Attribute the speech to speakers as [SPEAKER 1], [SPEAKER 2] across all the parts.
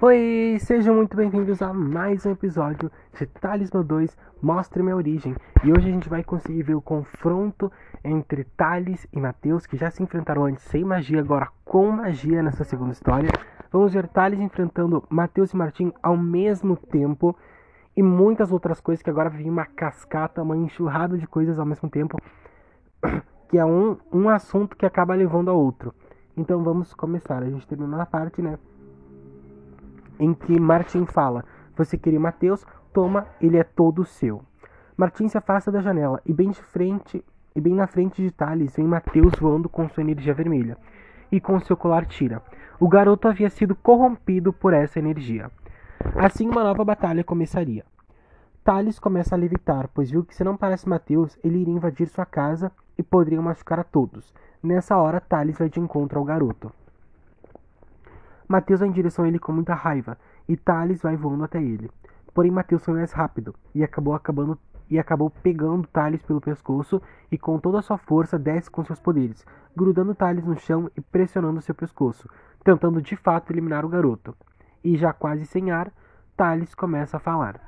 [SPEAKER 1] Oi, sejam muito bem-vindos a mais um episódio de Talismã 2 Mostre Minha Origem. E hoje a gente vai conseguir ver o confronto entre Thales e Mateus, que já se enfrentaram antes sem magia, agora com magia nessa segunda história. Vamos ver Thales enfrentando Mateus e Martim ao mesmo tempo e muitas outras coisas que agora vem uma cascata, uma enxurrada de coisas ao mesmo tempo, que é um, um assunto que acaba levando a outro. Então vamos começar. A gente terminou a parte, né? Em que Martin fala: Você queria Mateus? Toma, ele é todo seu. Martin se afasta da janela e bem de frente e bem na frente de Thales vem Mateus voando com sua energia vermelha e com seu colar tira. O garoto havia sido corrompido por essa energia. Assim uma nova batalha começaria. Thales começa a levitar, pois viu que se não parasse Mateus, ele iria invadir sua casa e poderia machucar a todos. Nessa hora, Thales vai de encontro ao garoto. Mateus vai em direção a ele com muita raiva, e Thales vai voando até ele. Porém, Mateus foi mais rápido e acabou acabando e acabou pegando Thales pelo pescoço e com toda a sua força desce com seus poderes, grudando Thales no chão e pressionando seu pescoço, tentando de fato eliminar o garoto. E já quase sem ar, Thales começa a falar.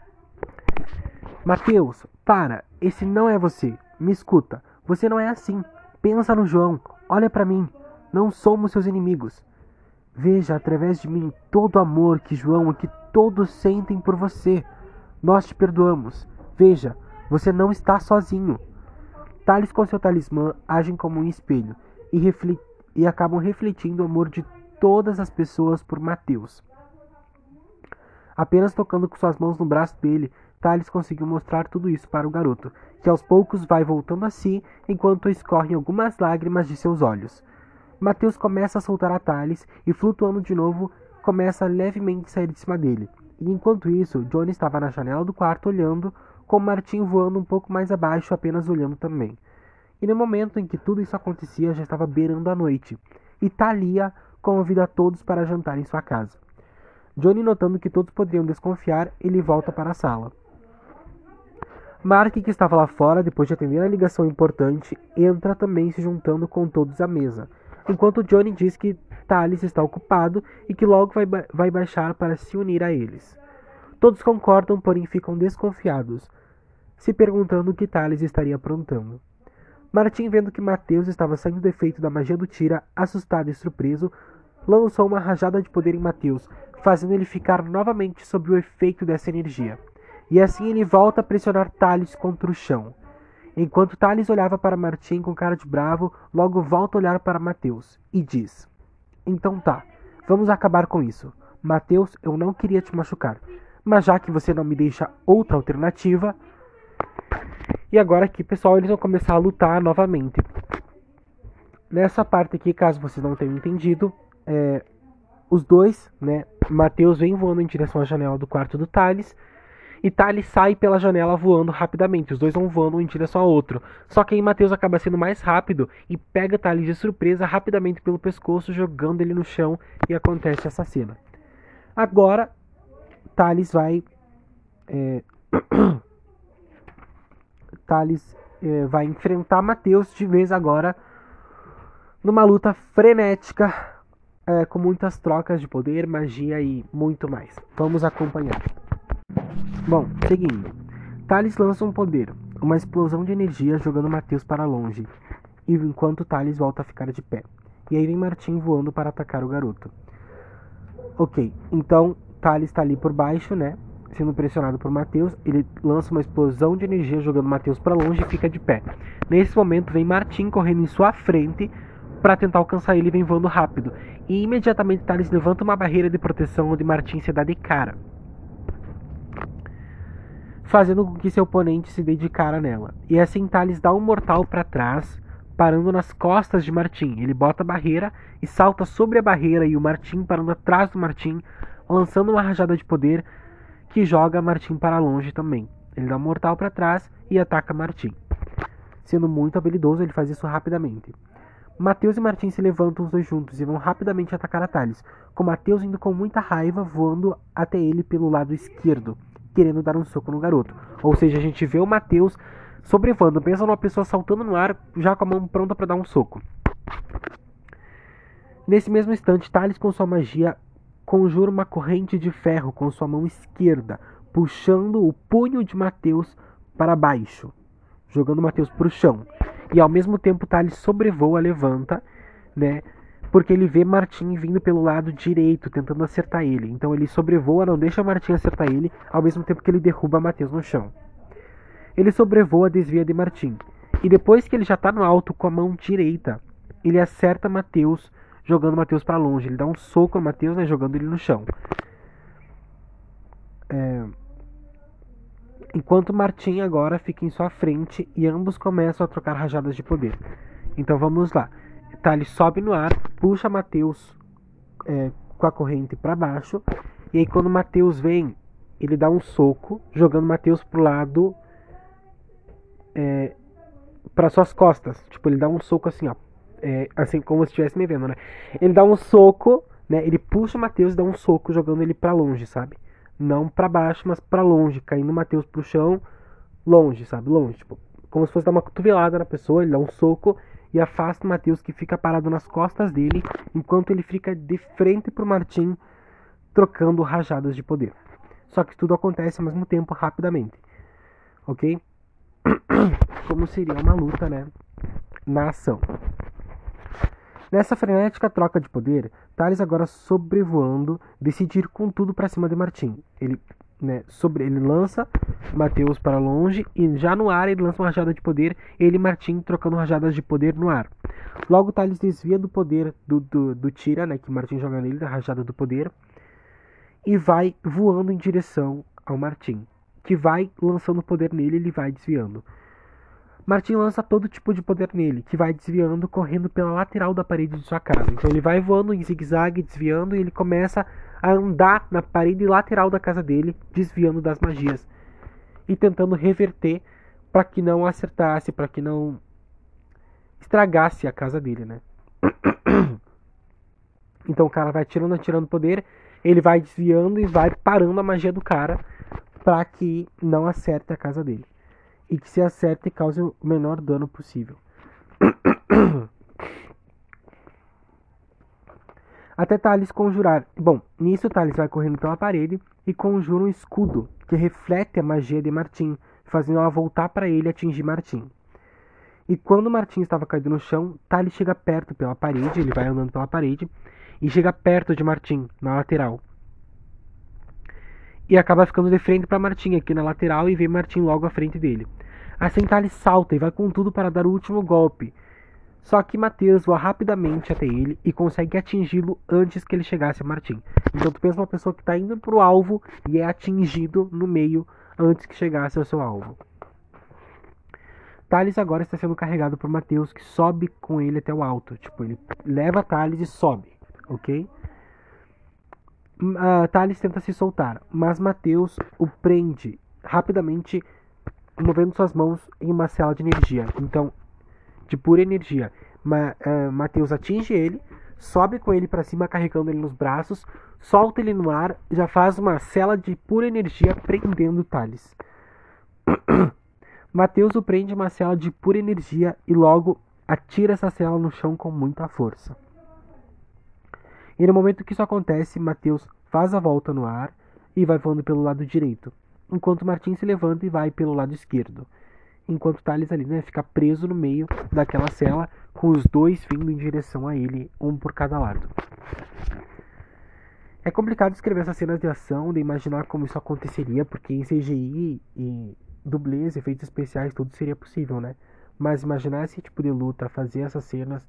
[SPEAKER 1] Mateus, para, esse não é você. Me escuta, você não é assim. Pensa no João, olha para mim. Não somos seus inimigos. Veja através de mim todo o amor que João e que todos sentem por você. Nós te perdoamos. Veja, você não está sozinho. Tales com seu talismã agem como um espelho e, e acabam refletindo o amor de todas as pessoas por Mateus. Apenas tocando com suas mãos no braço dele, Tales conseguiu mostrar tudo isso para o garoto, que aos poucos vai voltando a si enquanto escorrem algumas lágrimas de seus olhos. Mateus começa a soltar a Thales e, flutuando de novo, começa a levemente sair de cima dele. E enquanto isso, Johnny estava na janela do quarto olhando, com Martin voando um pouco mais abaixo, apenas olhando também. E no momento em que tudo isso acontecia, já estava beirando a noite, e Thalia convida a todos para jantar em sua casa. Johnny, notando que todos poderiam desconfiar, ele volta para a sala. Mark, que estava lá fora, depois de atender a ligação importante, entra também se juntando com todos à mesa enquanto Johnny diz que Thales está ocupado e que logo vai, ba vai baixar para se unir a eles. Todos concordam, porém ficam desconfiados, se perguntando o que Thales estaria aprontando. Martin, vendo que Mateus estava saindo do efeito da magia do Tira, assustado e surpreso, lançou uma rajada de poder em Mateus, fazendo ele ficar novamente sob o efeito dessa energia. E assim ele volta a pressionar Thales contra o chão. Enquanto Thales olhava para Martim com cara de bravo, logo volta a olhar para Mateus e diz: Então tá, vamos acabar com isso. Mateus, eu não queria te machucar, mas já que você não me deixa outra alternativa. E agora aqui, pessoal, eles vão começar a lutar novamente. Nessa parte aqui, caso vocês não tenham entendido, é, os dois, né? Mateus vem voando em direção à janela do quarto do Thales e Tali sai pela janela voando rapidamente. Os dois vão voando um em direção ao outro. Só que aí Mateus acaba sendo mais rápido e pega Tali de surpresa rapidamente pelo pescoço, jogando ele no chão e acontece essa cena. Agora, Thales vai. É... Thales é, vai enfrentar Mateus de vez agora numa luta frenética é, com muitas trocas de poder, magia e muito mais. Vamos acompanhar. Bom, seguindo. Thales lança um poder, uma explosão de energia jogando Mateus para longe, enquanto Thales volta a ficar de pé. E aí vem Martim voando para atacar o garoto. Ok, então Thales está ali por baixo, né? Sendo pressionado por Mateus, ele lança uma explosão de energia jogando Mateus para longe e fica de pé. Nesse momento vem Martim correndo em sua frente para tentar alcançar ele vem voando rápido. E imediatamente Thales levanta uma barreira de proteção onde Martim se dá de cara fazendo com que seu oponente se dedicara nela. E assim Thales dá um mortal para trás, parando nas costas de Martim. Ele bota a barreira e salta sobre a barreira e o Martim parando atrás do Martim, lançando uma rajada de poder que joga Martim para longe também. Ele dá um mortal para trás e ataca Martim. Sendo muito habilidoso, ele faz isso rapidamente. Mateus e Martim se levantam os dois juntos e vão rapidamente atacar a Thales, com Mateus indo com muita raiva voando até ele pelo lado esquerdo querendo dar um soco no garoto. Ou seja, a gente vê o Matheus sobrevoando, pensa numa pessoa saltando no ar, já com a mão pronta para dar um soco. Nesse mesmo instante, Thales com sua magia conjura uma corrente de ferro com sua mão esquerda, puxando o punho de Mateus para baixo, jogando Mateus para o chão. E ao mesmo tempo Thales sobrevoa, levanta, né? Porque ele vê Martim vindo pelo lado direito, tentando acertar ele. Então ele sobrevoa, não deixa Martim acertar ele, ao mesmo tempo que ele derruba Mateus no chão. Ele sobrevoa, desvia de Martim. E depois que ele já está no alto com a mão direita, ele acerta Mateus, jogando Mateus para longe. Ele dá um soco no Mateus, né, jogando ele no chão. É... Enquanto Martim agora fica em sua frente e ambos começam a trocar rajadas de poder. Então vamos lá. Tá, ele sobe no ar, puxa Mateus é, com a corrente para baixo. E aí quando Mateus vem, ele dá um soco, jogando Mateus pro lado é, para suas costas. Tipo, ele dá um soco assim, ó. É, assim como se estivesse me vendo, né? Ele dá um soco, né? Ele puxa o Matheus e dá um soco jogando ele para longe, sabe? Não para baixo, mas para longe, caindo o Matheus pro chão, longe, sabe? Longe, tipo, como se fosse dar uma cotovelada na pessoa, ele dá um soco e afasta o Matheus que fica parado nas costas dele, enquanto ele fica de frente pro Martim, trocando rajadas de poder. Só que tudo acontece ao mesmo tempo rapidamente. OK? como seria uma luta, né, na ação. Nessa frenética troca de poder, Thales agora sobrevoando, decide ir com tudo para cima de Martim. Ele, né, sobre, ele lança Mateus para longe e já no ar ele lança uma rajada de poder, ele e Martim trocando rajadas de poder no ar. Logo Thales desvia do poder do, do, do Tira, né, que Martim joga nele, da rajada do poder, e vai voando em direção ao Martim que vai lançando poder nele, ele vai desviando. Martin lança todo tipo de poder nele, que vai desviando, correndo pela lateral da parede de sua casa. Então ele vai voando em zigue-zague, desviando, e ele começa a andar na parede lateral da casa dele, desviando das magias. E tentando reverter para que não acertasse, para que não estragasse a casa dele, né? Então o cara vai tirando, tirando poder, ele vai desviando e vai parando a magia do cara para que não acerte a casa dele. E que se acerte cause o menor dano possível. Até Thales conjurar. Bom, nisso Thales vai correndo pela parede e conjura um escudo que reflete a magia de Martim, fazendo ela voltar para ele e atingir Martim. E quando Martim estava caído no chão, Thales chega perto pela parede, ele vai andando pela parede e chega perto de Martim, na lateral e acaba ficando de frente para Martin aqui na lateral e vê Martin logo à frente dele. Assim Thales salta e vai com tudo para dar o último golpe. Só que Mateus voa rapidamente até ele e consegue atingi-lo antes que ele chegasse a Martin. Então tu pensa uma pessoa que está indo para o alvo e é atingido no meio antes que chegasse ao seu alvo. Thales agora está sendo carregado por Mateus que sobe com ele até o alto. Tipo, ele leva Thales e sobe, ok? Uh, Thales tenta se soltar, mas Mateus o prende rapidamente, movendo suas mãos em uma cela de energia. Então, de pura energia. Ma uh, Mateus atinge ele, sobe com ele para cima, carregando ele nos braços, solta ele no ar, já faz uma cela de pura energia prendendo Thales. Mateus o prende uma cela de pura energia e logo atira essa cela no chão com muita força. E no momento que isso acontece, Mateus faz a volta no ar e vai voando pelo lado direito, enquanto Martin se levanta e vai pelo lado esquerdo. Enquanto Thales ali, né, fica preso no meio daquela cela, com os dois vindo em direção a ele, um por cada lado. É complicado escrever essas cenas de ação, de imaginar como isso aconteceria, porque em CGI e dublês, efeitos especiais, tudo seria possível, né? Mas imaginar esse tipo de luta, fazer essas cenas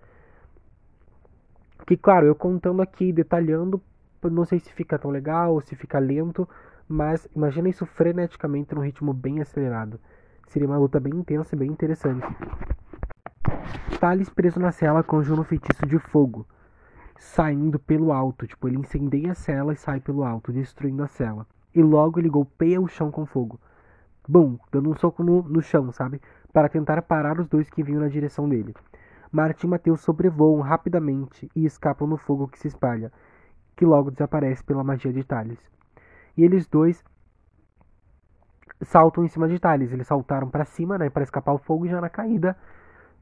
[SPEAKER 1] que, claro, eu contando aqui, detalhando, não sei se fica tão legal ou se fica lento, mas imagina isso freneticamente num ritmo bem acelerado. Seria uma luta bem intensa e bem interessante. Thales preso na cela conjura um feitiço de fogo, saindo pelo alto. Tipo, ele incendeia a cela e sai pelo alto, destruindo a cela. E logo ele golpeia o chão com fogo. Bum, dando um soco no, no chão, sabe? Para tentar parar os dois que vinham na direção dele. Martin e Mateus sobrevoam rapidamente e escapam no fogo que se espalha, que logo desaparece pela magia de Thales. E eles dois saltam em cima de Thales. Eles saltaram para cima, né, para escapar o fogo e já na caída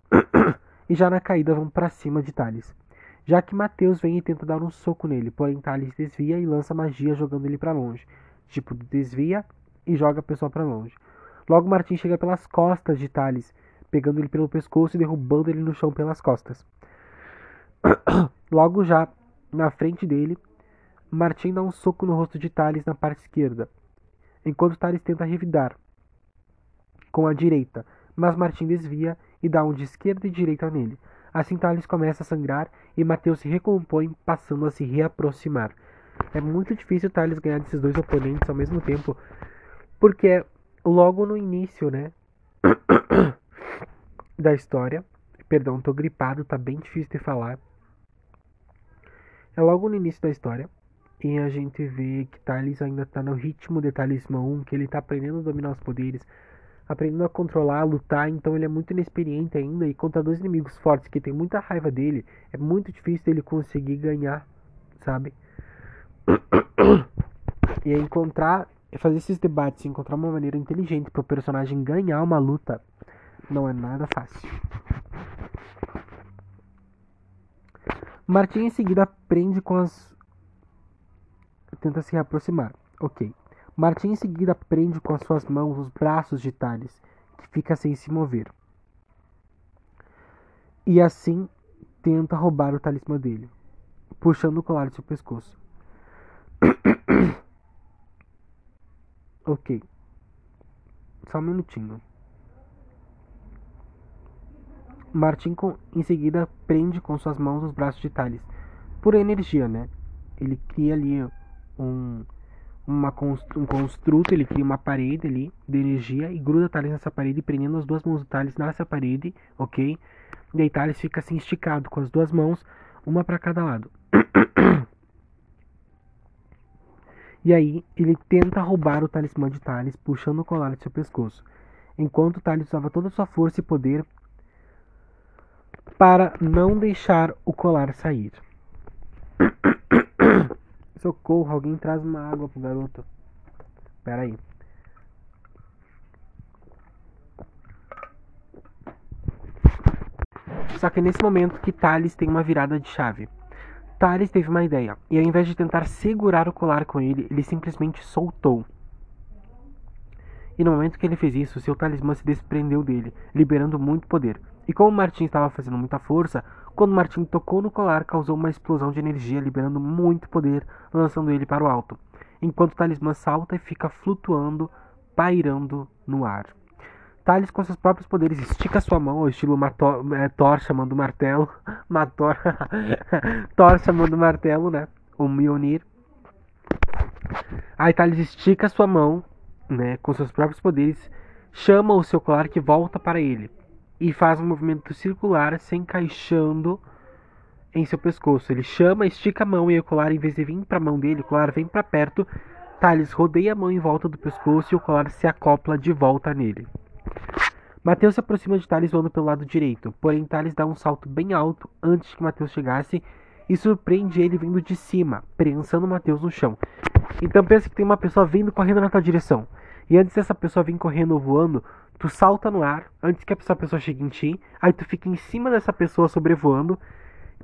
[SPEAKER 1] e já na caída vão para cima de Thales. Já que Mateus vem e tenta dar um soco nele, porém Thales desvia e lança magia jogando ele para longe. Tipo, desvia e joga a pessoa para longe. Logo Martin chega pelas costas de Thales, pegando ele pelo pescoço e derrubando ele no chão pelas costas. Logo já na frente dele, Martin dá um soco no rosto de Thales na parte esquerda, enquanto Thales tenta revidar com a direita, mas Martin desvia e dá um de esquerda e direita nele. Assim Thales começa a sangrar e Mateus se recompõe, passando a se reaproximar. É muito difícil Thales ganhar desses dois oponentes ao mesmo tempo, porque logo no início, né, da história, perdão, tô gripado, tá bem difícil de falar. É logo no início da história, e a gente vê que Thales ainda tá no ritmo de Talismã 1, que ele tá aprendendo a dominar os poderes, aprendendo a controlar, a lutar, então ele é muito inexperiente ainda, e contra dois inimigos fortes que tem muita raiva dele, é muito difícil ele conseguir ganhar, sabe? E encontrar, fazer esses debates, encontrar uma maneira inteligente para o personagem ganhar uma luta, não é nada fácil. Martin em seguida aprende com as. Tenta se aproximar. Ok. Martin em seguida prende com as suas mãos os braços de Thales, que fica sem se mover. E assim tenta roubar o talismã dele, puxando o colar de seu pescoço. ok. Só um minutinho. Martin em seguida prende com suas mãos os braços de Thales. Por energia, né? Ele cria ali um, uma, um construto, ele cria uma parede ali de energia e gruda Thales nessa parede, prendendo as duas mãos do Thales nessa parede, ok? E aí Thales fica assim esticado com as duas mãos, uma para cada lado. e aí ele tenta roubar o talismã de Thales, puxando o colar de seu pescoço. Enquanto Thales usava toda a sua força e poder para não deixar o colar sair. Socorro, alguém traz uma água pro garoto. Pera aí. Só que nesse momento que Thales tem uma virada de chave. Thales teve uma ideia, e ao invés de tentar segurar o colar com ele, ele simplesmente soltou. E no momento que ele fez isso, seu talismã se desprendeu dele, liberando muito poder. E como Martin estava fazendo muita força, quando Martin tocou no colar, causou uma explosão de energia, liberando muito poder, lançando ele para o alto, enquanto o talismã salta e fica flutuando, pairando no ar. Thales, com seus próprios poderes, estica sua mão, ao estilo Mator, é, Thor chamando martelo. Mator. Thor chamando martelo, né? O Mjolnir. Aí Thales estica sua mão, né? Com seus próprios poderes, chama o seu colar que volta para ele e faz um movimento circular se encaixando em seu pescoço. Ele chama, estica a mão e o colar, em vez de vir para a mão dele, o colar vem para perto. Thales rodeia a mão em volta do pescoço e o colar se acopla de volta nele. Mateus se aproxima de Thales voando pelo lado direito, porém Thales dá um salto bem alto antes que Mateus chegasse e surpreende ele vindo de cima, prensando Mateus no chão. Então pensa que tem uma pessoa vindo correndo na tua direção. E antes dessa pessoa vir correndo voando, tu salta no ar antes que essa pessoa chegue em ti, aí tu fica em cima dessa pessoa sobrevoando,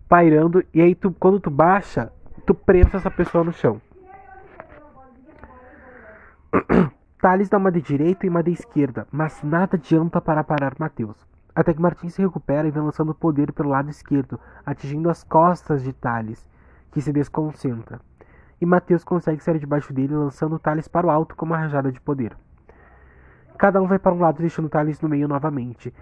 [SPEAKER 1] pairando, e aí tu, quando tu baixa, tu prensa essa pessoa no chão. Thales dá uma de direita e uma de esquerda, mas nada adianta para parar Mateus. Até que Martins se recupera e vem lançando poder pelo lado esquerdo, atingindo as costas de Thales, que se desconcentra. E Mateus consegue sair debaixo dele, lançando Thales para o alto com uma rajada de poder. Cada um vai para um lado, deixando Thales no meio novamente,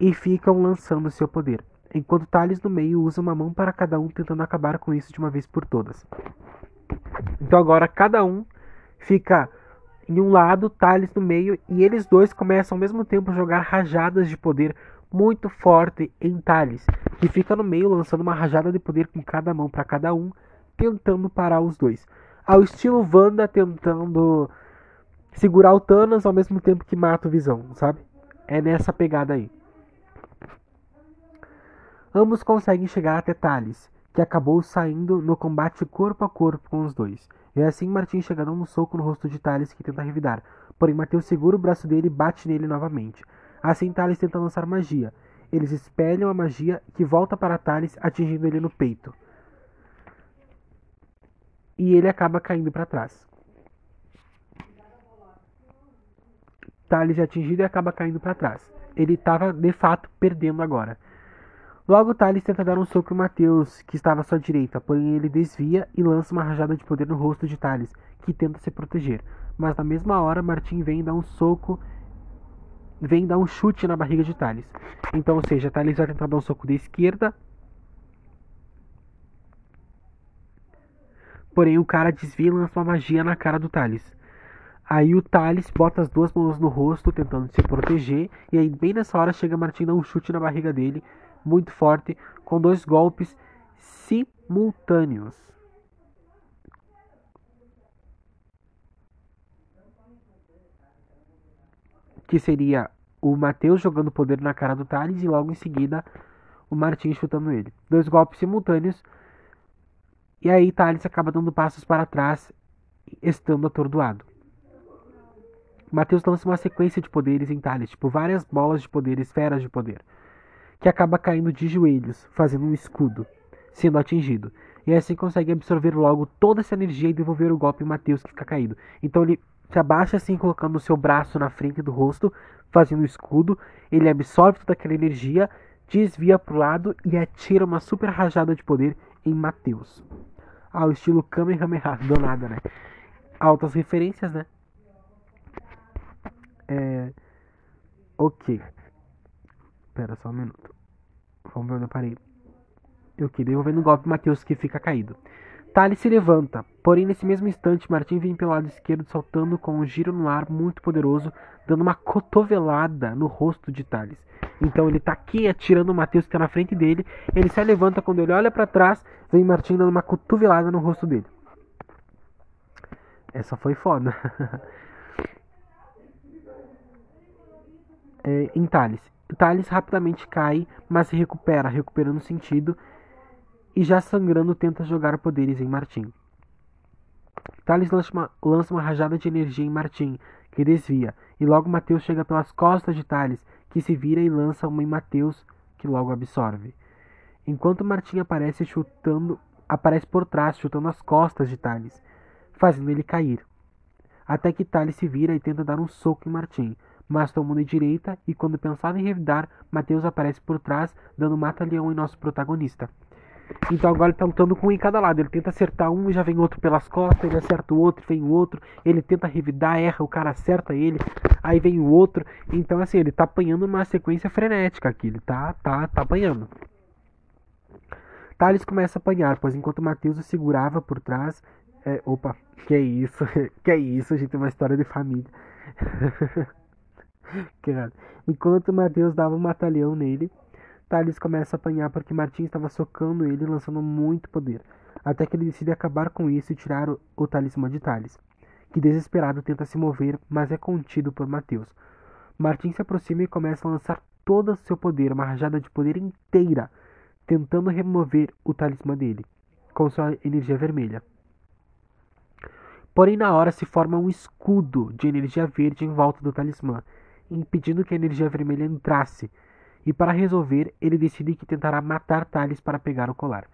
[SPEAKER 1] e ficam lançando seu poder, enquanto Thales no meio usa uma mão para cada um, tentando acabar com isso de uma vez por todas. Então agora cada um fica em um lado, Thales no meio, e eles dois começam ao mesmo tempo a jogar rajadas de poder muito forte em Thales, que fica no meio lançando uma rajada de poder com cada mão para cada um, tentando parar os dois. Ao estilo Wanda tentando segurar o Thanos ao mesmo tempo que mata o Visão, sabe? É nessa pegada aí. Ambos conseguem chegar até Thales, que acabou saindo no combate corpo a corpo com os dois. E assim Martin chega dando um soco no rosto de Thales que tenta revidar, porém Mateus segura o braço dele e bate nele novamente. Assim Thales tenta lançar magia, Eles espelham a magia que volta para Thales, atingindo ele no peito. E ele acaba caindo para trás. Thales é atingido e acaba caindo para trás. Ele estava de fato perdendo agora. Logo, Thales tenta dar um soco em Mateus, que estava à sua direita, porém ele desvia e lança uma rajada de poder no rosto de Thales, que tenta se proteger. Mas na mesma hora, Martim vem dar um soco, vem dar um chute na barriga de Thales. Então, ou seja, Thales vai tentar dar um soco da esquerda, porém o cara desvia e lança uma magia na cara do Thales. Aí o Thales bota as duas mãos no rosto, tentando se proteger, e aí bem nessa hora chega Martim dá um chute na barriga dele, muito forte, com dois golpes simultâneos. Que seria o Matheus jogando poder na cara do Thales e logo em seguida o Martin chutando ele. Dois golpes simultâneos. E aí Thales acaba dando passos para trás, estando atordoado. Matheus lança uma sequência de poderes em Thales, tipo várias bolas de poder, esferas de poder que acaba caindo de joelhos, fazendo um escudo, sendo atingido. E assim consegue absorver logo toda essa energia e devolver o golpe em Mateus que fica caído. Então ele se abaixa assim, colocando o seu braço na frente do rosto, fazendo um escudo. Ele absorve toda aquela energia, desvia para o lado e atira uma super rajada de poder em Mateus. Ah, o estilo Kamehameha, do nada, né? Altas referências, né? É... Ok. Espera só um minuto. Vamos ver onde eu parei. Que devolvendo o golpe Matheus que fica caído. Thales se levanta, porém nesse mesmo instante Martin vem pelo lado esquerdo saltando com um giro no ar muito poderoso, dando uma cotovelada no rosto de Thales. Então ele tá aqui atirando o Matheus que tá na frente dele, ele se levanta quando ele olha para trás, vem Martin dando uma cotovelada no rosto dele. Essa foi foda. é, em Thales. Thales rapidamente cai, mas se recupera, recuperando sentido, e já sangrando tenta jogar poderes em Martim. Thales lança uma, lança uma rajada de energia em Martim, que desvia, e logo Mateus chega pelas costas de Thales, que se vira e lança uma em Mateus, que logo absorve. Enquanto Martim aparece chutando, aparece por trás, chutando as costas de Thales, fazendo ele cair. Até que Thales se vira e tenta dar um soco em Martim, mas tomou de direita e quando pensava em revidar, Mateus aparece por trás, dando mata-leão em nosso protagonista. Então agora ele tá lutando com um em cada lado. Ele tenta acertar um já vem outro pelas costas, ele acerta o outro, vem o outro, ele tenta revidar, erra, o cara acerta ele, aí vem o outro. Então assim, ele tá apanhando uma sequência frenética aqui, ele tá, tá, tá apanhando. Thales começa a apanhar, pois enquanto Mateus o segurava por trás. É, opa, que é isso? que é isso, a gente tem uma história de família. Enquanto Mateus dava um matalhão nele, Thales começa a apanhar porque Martim estava socando ele, lançando muito poder. Até que ele decide acabar com isso e tirar o, o talismã de Thales, que desesperado tenta se mover, mas é contido por Mateus. Martim se aproxima e começa a lançar todo o seu poder, uma rajada de poder inteira, tentando remover o talismã dele, com sua energia vermelha. Porém, na hora se forma um escudo de energia verde em volta do talismã, impedindo que a energia vermelha entrasse. E para resolver, ele decide que tentará matar Thales para pegar o colar.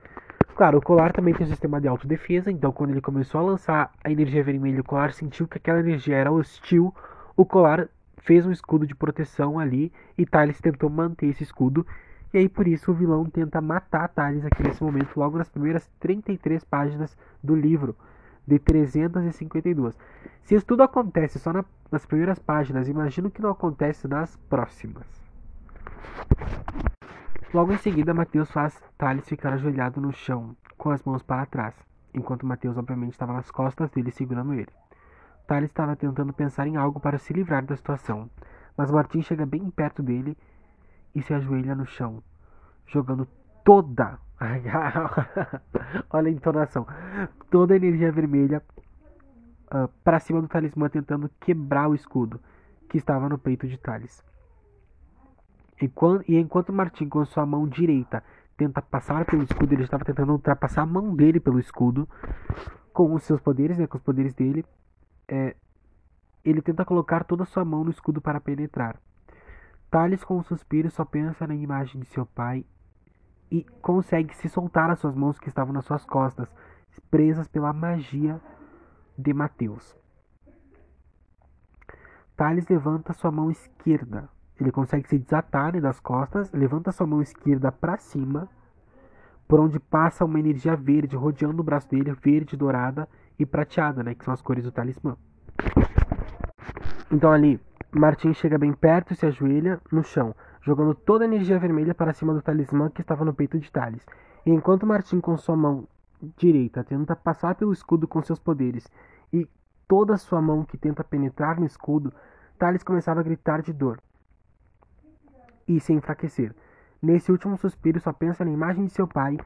[SPEAKER 1] Claro, o colar também tem um sistema de autodefesa, então quando ele começou a lançar a energia vermelha, o colar sentiu que aquela energia era hostil. O colar fez um escudo de proteção ali e Thales tentou manter esse escudo. E aí por isso o vilão tenta matar Thales aqui nesse momento, logo nas primeiras 33 páginas do livro de 352. Se isso tudo acontece só na, nas primeiras páginas, imagino que não acontece nas próximas. Logo em seguida, Mateus faz Thales ficar ajoelhado no chão, com as mãos para trás, enquanto Mateus obviamente estava nas costas dele segurando ele. Thales estava tentando pensar em algo para se livrar da situação, mas Martin chega bem perto dele e se ajoelha no chão, jogando toda Olha a entonação. Toda a energia vermelha uh, para cima do talismã, tentando quebrar o escudo que estava no peito de Thales. E enquanto Martin, com sua mão direita, tenta passar pelo escudo, ele estava tentando ultrapassar a mão dele pelo escudo com os seus poderes, né, com os poderes dele. É, ele tenta colocar toda a sua mão no escudo para penetrar. Thales, com um suspiro, só pensa na imagem de seu pai e consegue se soltar as suas mãos que estavam nas suas costas, presas pela magia de Mateus. Thales levanta sua mão esquerda. Ele consegue se desatar né, das costas, levanta sua mão esquerda para cima, por onde passa uma energia verde rodeando o braço dele, verde, dourada e prateada, né, que são as cores do talismã. Então ali, Martin chega bem perto e se ajoelha no chão, jogando toda a energia vermelha para cima do talismã que estava no peito de Thales. E enquanto Martin com sua mão direita tenta passar pelo escudo com seus poderes e toda sua mão que tenta penetrar no escudo, Thales começava a gritar de dor e se enfraquecer. Nesse último suspiro, só pensa na imagem de seu pai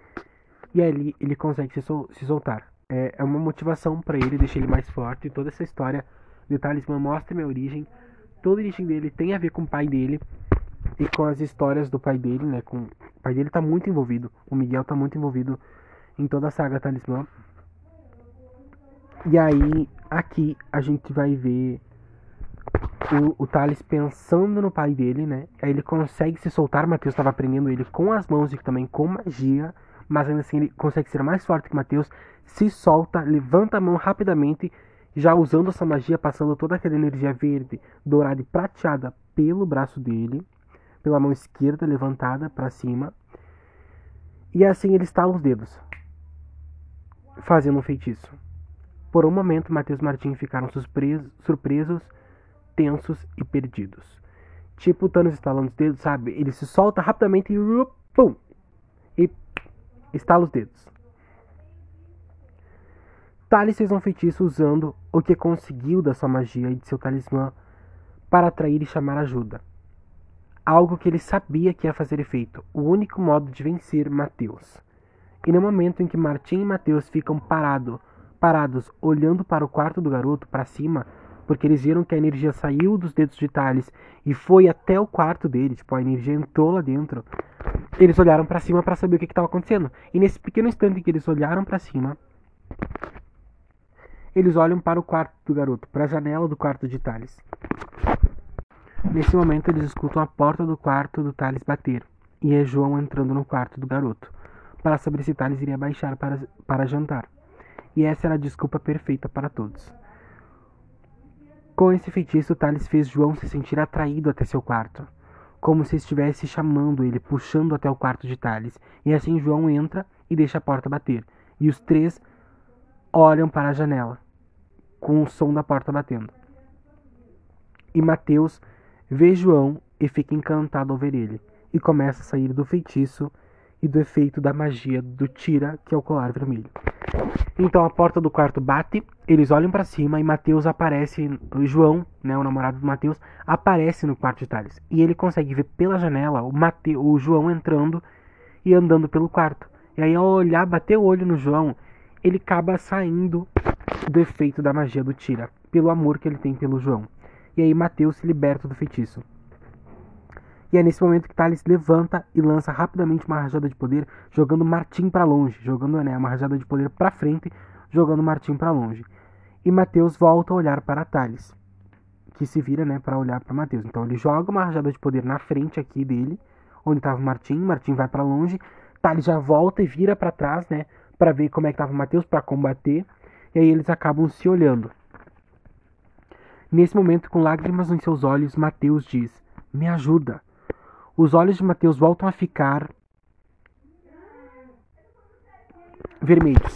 [SPEAKER 1] e ali ele consegue se, sol se soltar. É, é, uma motivação para ele, deixa ele mais forte. Toda essa história de Talismã mostra minha origem. Toda a origem dele tem a ver com o pai dele e com as histórias do pai dele, né? Com... O pai dele tá muito envolvido. O Miguel tá muito envolvido em toda a saga Talismã. E aí, aqui a gente vai ver o, o Thales pensando no pai dele, né? Aí ele consegue se soltar. Matheus estava prendendo ele com as mãos e também com magia. Mas ainda assim ele consegue ser mais forte que Matheus. Se solta, levanta a mão rapidamente, já usando essa magia, passando toda aquela energia verde, dourada e prateada pelo braço dele, pela mão esquerda levantada para cima. E assim ele estala os dedos, fazendo um feitiço. Por um momento, Matheus e Martim ficaram surpresos, tensos e perdidos. Tipo o Thanos estalando os dedos, sabe? Ele se solta rapidamente e pum! E estala os dedos. Thales fez um feitiço usando o que conseguiu da sua magia e de seu talismã para atrair e chamar ajuda. Algo que ele sabia que ia fazer efeito, o único modo de vencer Mateus. E no momento em que Martim e Mateus ficam parado, parados olhando para o quarto do garoto, para cima, porque eles viram que a energia saiu dos dedos de Thales e foi até o quarto dele, tipo, a energia entrou lá dentro. Eles olharam para cima para saber o que estava acontecendo. E nesse pequeno instante que eles olharam para cima, eles olham para o quarto do garoto, para a janela do quarto de Thales. Nesse momento, eles escutam a porta do quarto do Thales bater, e é João entrando no quarto do garoto, para saber se Thales iria baixar para, para jantar e essa era a desculpa perfeita para todos. Com esse feitiço, Thales fez João se sentir atraído até seu quarto, como se estivesse chamando ele, puxando até o quarto de Thales. E assim João entra e deixa a porta bater, e os três olham para a janela, com o som da porta batendo. E Mateus vê João e fica encantado ao ver ele, e começa a sair do feitiço e do efeito da magia do Tira, que é o colar vermelho. Então a porta do quarto bate, eles olham para cima e Mateus aparece, João, né, o namorado do Mateus, aparece no quarto de Thales. E ele consegue ver pela janela o, Mate, o João entrando e andando pelo quarto. E aí ao olhar, bater o olho no João, ele acaba saindo do efeito da magia do Tira, pelo amor que ele tem pelo João. E aí Mateus se liberta do feitiço. E é nesse momento que Thales levanta e lança rapidamente uma rajada de poder, jogando Martim para longe, jogando né, uma rajada de poder para frente, jogando Martim para longe. E Mateus volta a olhar para Thales, que se vira né, para olhar para Mateus. Então ele joga uma rajada de poder na frente aqui dele, onde estava Martim, Martim vai para longe, Thales já volta e vira para trás, né, para ver como é que estava Mateus para combater, e aí eles acabam se olhando. Nesse momento, com lágrimas nos seus olhos, Mateus diz: "Me ajuda." Os olhos de Mateus voltam a ficar vermelhos,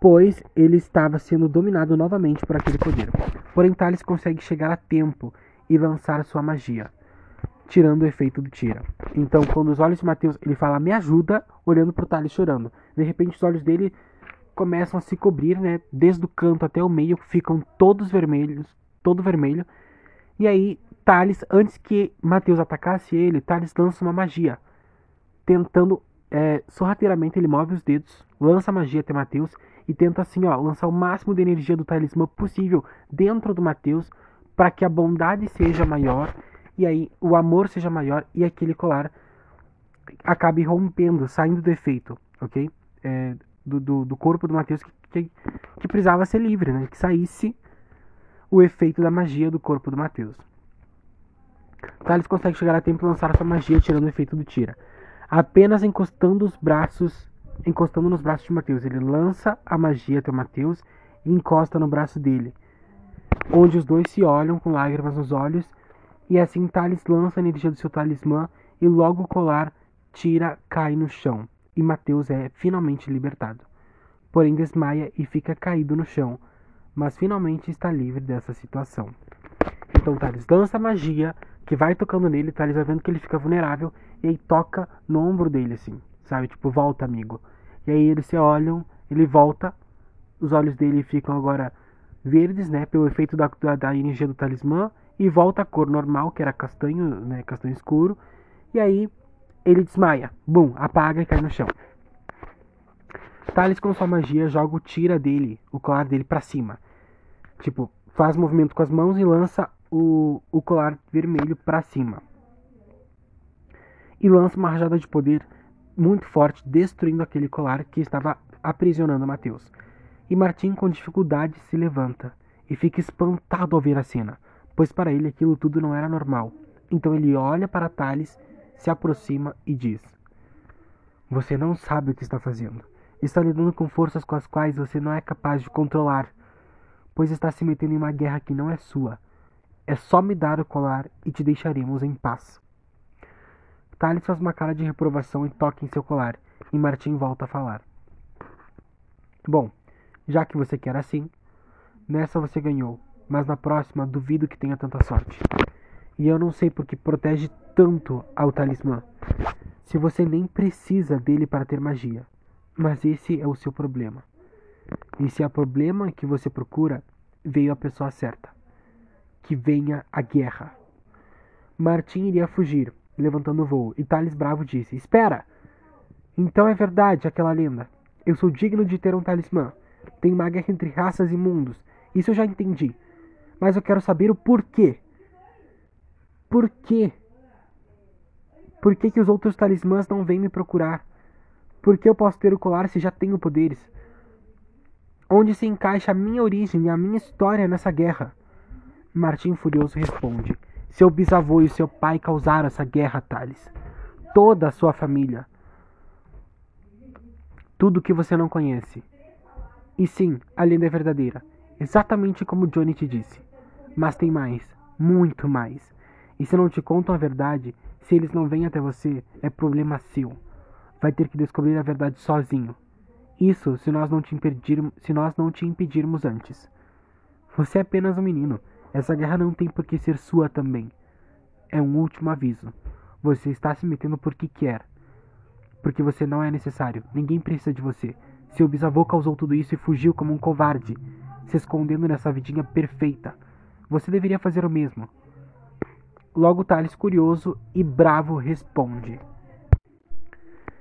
[SPEAKER 1] pois ele estava sendo dominado novamente por aquele poder. Porém, Thales consegue chegar a tempo e lançar sua magia, tirando o efeito do tira. Então, quando os olhos de Mateus, ele fala, me ajuda, olhando para o Thales chorando. De repente, os olhos dele começam a se cobrir, né? Desde o canto até o meio, ficam todos vermelhos, todo vermelho. E aí Thales, antes que Mateus atacasse ele, Thales lança uma magia. Tentando, é, sorrateiramente, ele move os dedos, lança a magia até Mateus e tenta assim, ó, lançar o máximo de energia do talismã possível dentro do Mateus para que a bondade seja maior e aí o amor seja maior e aquele colar acabe rompendo, saindo do efeito, ok? É, do, do, do, corpo do Mateus que, que, que precisava ser livre, né? Que saísse o efeito da magia do corpo do Mateus. Thales consegue chegar a tempo e lançar sua magia, tirando o efeito do tira. Apenas encostando os braços, encostando nos braços de Mateus. Ele lança a magia até o Mateus e encosta no braço dele, onde os dois se olham com lágrimas nos olhos. E assim Thales lança a energia do seu talismã e logo o colar tira, cai no chão. E Mateus é finalmente libertado. Porém desmaia e fica caído no chão, mas finalmente está livre dessa situação. Então Thales lança magia, que vai tocando nele, Thales vai vendo que ele fica vulnerável, e aí toca no ombro dele, assim, sabe? Tipo, volta, amigo. E aí eles se olham, ele volta, os olhos dele ficam agora verdes, né? Pelo efeito da, da, da energia do talismã, e volta a cor normal, que era castanho, né? Castanho escuro. E aí ele desmaia, bum, apaga e cai no chão. Thales com sua magia joga o tira dele, o colar dele para cima. Tipo, faz movimento com as mãos e lança o, o colar vermelho para cima. E lança uma rajada de poder muito forte, destruindo aquele colar que estava aprisionando Mateus. E Martim, com dificuldade, se levanta e fica espantado ao ver a cena, pois para ele aquilo tudo não era normal. Então ele olha para Thales, se aproxima e diz: Você não sabe o que está fazendo. Está lidando com forças com as quais você não é capaz de controlar, pois está se metendo em uma guerra que não é sua. É só me dar o colar e te deixaremos em paz. Thales faz uma cara de reprovação e toca em seu colar, e Martim volta a falar. Bom, já que você quer assim, nessa você ganhou, mas na próxima duvido que tenha tanta sorte. E eu não sei porque protege tanto ao talismã, se você nem precisa dele para ter magia. Mas esse é o seu problema. E se é o problema que você procura, veio a pessoa certa que venha a guerra. Martim iria fugir, levantando o voo, e Thales Bravo disse: Espera! Então é verdade aquela lenda. Eu sou digno de ter um talismã. Tem uma guerra entre raças e mundos. Isso eu já entendi. Mas eu quero saber o porquê. Por quê? Por que, que os outros talismãs não vêm me procurar? Por que eu posso ter o colar se já tenho poderes? Onde se encaixa a minha origem e a minha história nessa guerra? Martim Furioso responde: Seu bisavô e seu pai causaram essa guerra, Thales. Toda a sua família. Tudo que você não conhece. E sim, a lenda é verdadeira. Exatamente como Johnny te disse. Mas tem mais. Muito mais. E se não te contam a verdade, se eles não vêm até você, é problema seu. Vai ter que descobrir a verdade sozinho. Isso se nós não te impedirmos, se nós não te impedirmos antes. Você é apenas um menino. Essa guerra não tem por que ser sua também. É um último aviso. Você está se metendo porque quer. Porque você não é necessário. Ninguém precisa de você. Seu bisavô causou tudo isso e fugiu como um covarde, se escondendo nessa vidinha perfeita. Você deveria fazer o mesmo. Logo Thales, curioso e bravo, responde: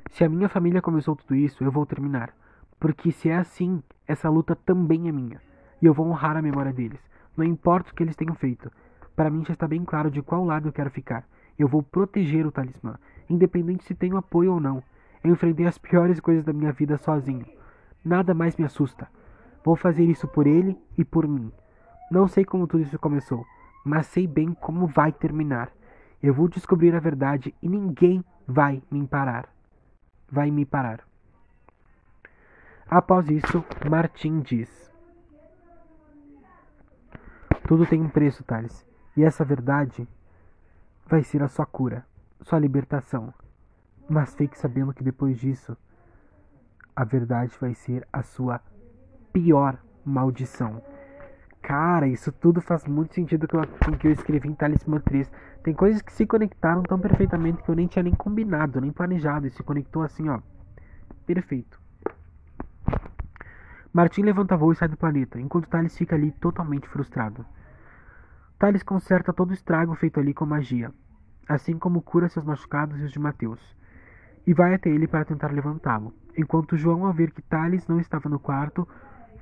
[SPEAKER 1] Se a minha família começou tudo isso, eu vou terminar. Porque se é assim, essa luta também é minha. E eu vou honrar a memória deles. Não importa o que eles tenham feito. Para mim já está bem claro de qual lado eu quero ficar. Eu vou proteger o talismã, independente se tenho apoio ou não. Eu enfrentei as piores coisas da minha vida sozinho. Nada mais me assusta. Vou fazer isso por ele e por mim. Não sei como tudo isso começou, mas sei bem como vai terminar. Eu vou descobrir a verdade e ninguém vai me parar. Vai me parar. Após isso, Martim diz: tudo tem um preço, Thales. E essa verdade vai ser a sua cura, sua libertação. Mas fique sabendo que depois disso, a verdade vai ser a sua pior maldição. Cara, isso tudo faz muito sentido com o que eu escrevi em Talismã 3. Tem coisas que se conectaram tão perfeitamente que eu nem tinha nem combinado, nem planejado. E se conectou assim, ó. Perfeito. Martin levanta voo e sai do planeta, enquanto Thales fica ali totalmente frustrado. Thales conserta todo o estrago feito ali com magia, assim como cura seus machucados e os de Mateus, e vai até ele para tentar levantá-lo, enquanto João, ao ver que Thales não estava no quarto,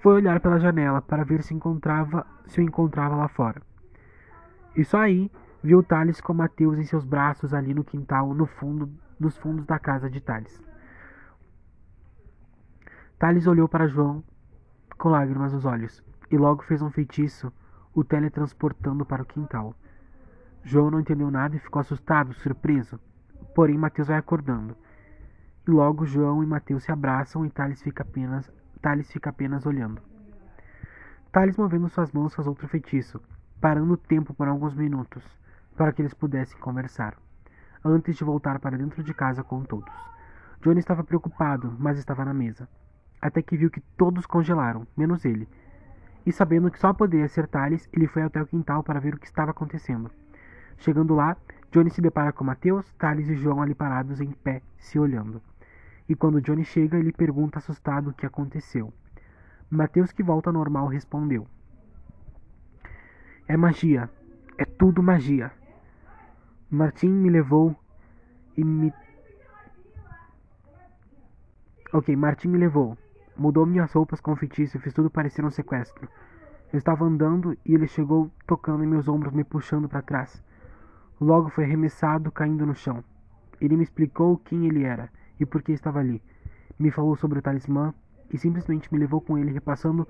[SPEAKER 1] foi olhar pela janela para ver se, encontrava, se o encontrava lá fora. E só aí viu Thales com Mateus em seus braços ali no quintal, no fundo, nos fundos da casa de Thales. Thales olhou para João com lágrimas nos olhos, e logo fez um feitiço, o teletransportando para o quintal. João não entendeu nada e ficou assustado, surpreso. Porém, Mateus vai acordando. E logo João e Mateus se abraçam e Thales fica apenas, Thales fica apenas olhando. Thales movendo suas mãos faz outro feitiço, parando o tempo por alguns minutos, para que eles pudessem conversar, antes de voltar para dentro de casa com todos. Johnny estava preocupado, mas estava na mesa, até que viu que todos congelaram, menos ele. E sabendo que só poderia ser Thales, ele foi até o quintal para ver o que estava acontecendo. Chegando lá, Johnny se depara com Mateus, Thales e João ali parados em pé, se olhando. E quando Johnny chega, ele pergunta assustado o que aconteceu. Mateus, que volta normal, respondeu: É magia. É tudo magia. Martim me levou e me. Ok, Martim me levou. Mudou minhas roupas com feitiço e fez tudo parecer um sequestro. Eu estava andando e ele chegou tocando em meus ombros, me puxando para trás. Logo foi arremessado, caindo no chão. Ele me explicou quem ele era e por que estava ali. Me falou sobre o talismã e simplesmente me levou com ele repassando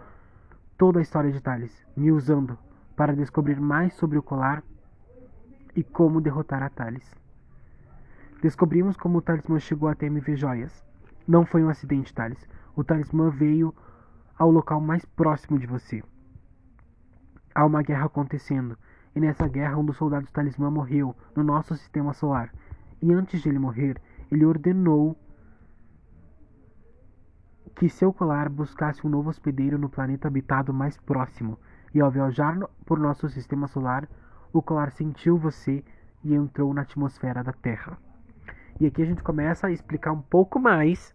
[SPEAKER 1] toda a história de Thales, me usando para descobrir mais sobre o colar e como derrotar a Thales. Descobrimos como o talismã chegou até MV Joias. Não foi um acidente, Thales. O talismã veio ao local mais próximo de você. Há uma guerra acontecendo, e nessa guerra um dos soldados talismã morreu no nosso sistema solar. E antes de ele morrer, ele ordenou que seu colar buscasse um novo hospedeiro no planeta habitado mais próximo, e ao viajar por nosso sistema solar, o colar sentiu você e entrou na atmosfera da Terra. E aqui a gente começa a explicar um pouco mais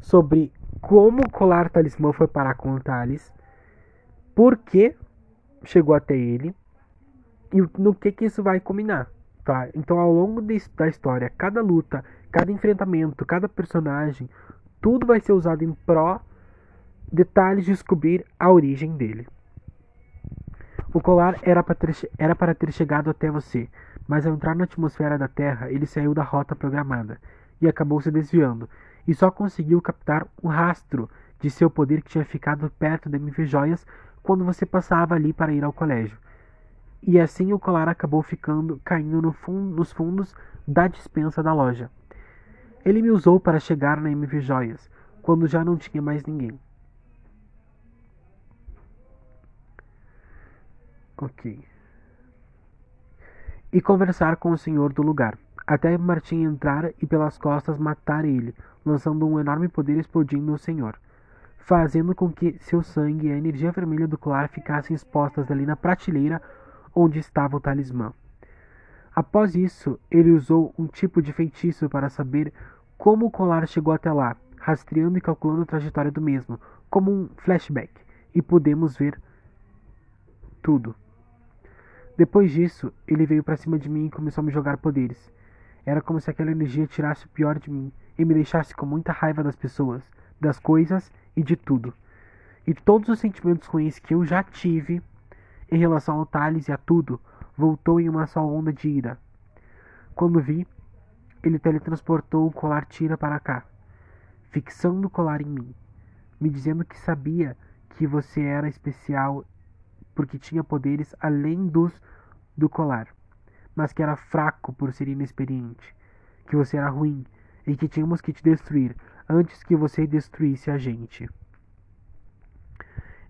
[SPEAKER 1] sobre como o colar talismã foi parar com o Thales, por que chegou até ele e no que, que isso vai combinar. Tá? Então, ao longo de, da história, cada luta, cada enfrentamento, cada personagem, tudo vai ser usado em pró detalhes de descobrir a origem dele. O colar era para, ter, era para ter chegado até você, mas ao entrar na atmosfera da Terra, ele saiu da rota programada e acabou se desviando, e só conseguiu captar um rastro de seu poder que tinha ficado perto da MV Joias quando você passava ali para ir ao colégio. E assim o colar acabou ficando caindo no nos fundos da dispensa da loja. Ele me usou para chegar na MV Joias, quando já não tinha mais ninguém. Ok. E conversar com o senhor do lugar, até Martim entrar e pelas costas matar ele, lançando um enorme poder explodindo o senhor, fazendo com que seu sangue e a energia vermelha do colar ficassem expostas ali na prateleira onde estava o talismã. Após isso, ele usou um tipo de feitiço para saber como o colar chegou até lá, rastreando e calculando a trajetória do mesmo, como um flashback, e podemos ver tudo. Depois disso, ele veio para cima de mim e começou a me jogar poderes. Era como se aquela energia tirasse o pior de mim e me deixasse com muita raiva das pessoas, das coisas e de tudo. E todos os sentimentos ruins que eu já tive em relação ao Thales e a tudo voltou em uma só onda de ira. Quando vi, ele teletransportou o colar tira para cá, fixando o colar em mim, me dizendo que sabia que você era especial porque tinha poderes além dos do colar, mas que era fraco por ser inexperiente, que você era ruim e que tínhamos que te destruir antes que você destruísse a gente.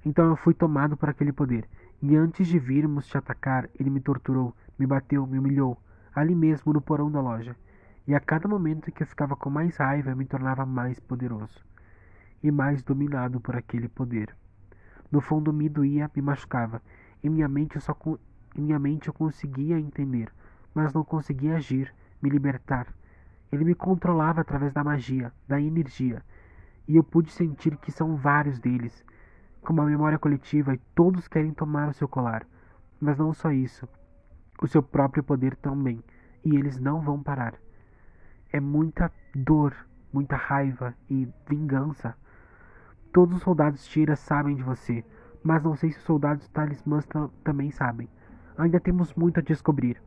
[SPEAKER 1] Então eu fui tomado por aquele poder, e antes de virmos te atacar, ele me torturou, me bateu, me humilhou, ali mesmo no porão da loja e a cada momento que eu ficava com mais raiva, eu me tornava mais poderoso e mais dominado por aquele poder. No fundo, me doía, me machucava. Em minha mente, eu só em minha mente eu conseguia entender, mas não conseguia agir, me libertar. Ele me controlava através da magia, da energia, e eu pude sentir que são vários deles, com uma memória coletiva, e todos querem tomar o seu colar. Mas não só isso, o seu próprio poder também, e eles não vão parar é muita dor, muita raiva e vingança. Todos os soldados Tira sabem de você, mas não sei se os soldados talismãs também sabem. Ainda temos muito a descobrir.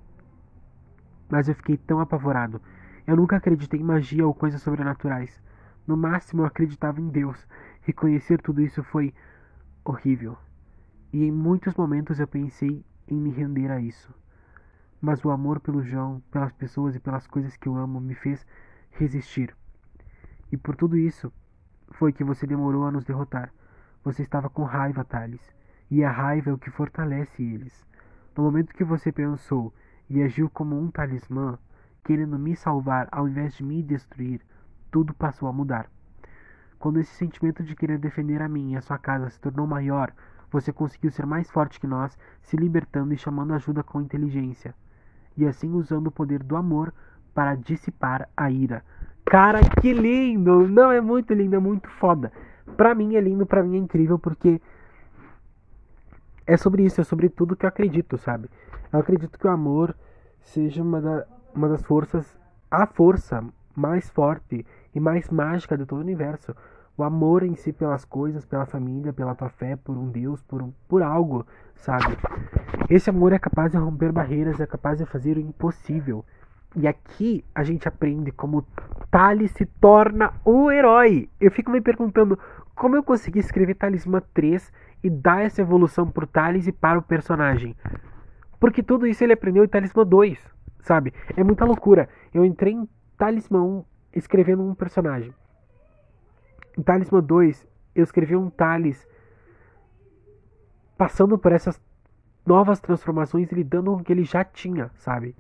[SPEAKER 1] Mas eu fiquei tão apavorado. Eu nunca acreditei em magia ou coisas sobrenaturais. No máximo eu acreditava em Deus. Reconhecer tudo isso foi horrível. E em muitos momentos eu pensei em me render a isso. mas o amor pelo João, pelas pessoas e pelas coisas que eu amo me fez resistir. E por tudo isso foi que você demorou a nos derrotar. Você estava com raiva, Thales, e a raiva é o que fortalece eles. No momento que você pensou e agiu como um talismã, querendo me salvar ao invés de me destruir, tudo passou a mudar. Quando esse sentimento de querer defender a mim e a sua casa se tornou maior, você conseguiu ser mais forte que nós, se libertando e chamando ajuda com inteligência, e assim usando o poder do amor para dissipar a ira. Cara, que lindo! Não, é muito lindo, é muito foda. Pra mim é lindo, pra mim é incrível, porque é sobre isso, é sobre tudo que eu acredito, sabe? Eu acredito que o amor seja uma, da, uma das forças, a força mais forte e mais mágica de todo o universo. O amor em si pelas coisas, pela família, pela tua fé, por um Deus, por, um, por algo, sabe? Esse amor é capaz de romper barreiras, é capaz de fazer o impossível. E aqui a gente aprende como Thales se torna o herói. Eu fico me perguntando como eu consegui escrever Talismã 3 e dar essa evolução pro Thales e para o personagem. Porque tudo isso ele aprendeu em Talismã 2, sabe? É muita loucura. Eu entrei em Talismã 1 escrevendo um personagem. Em Talismã 2, eu escrevi um Thales passando por essas novas transformações e lidando com o que ele já tinha, sabe?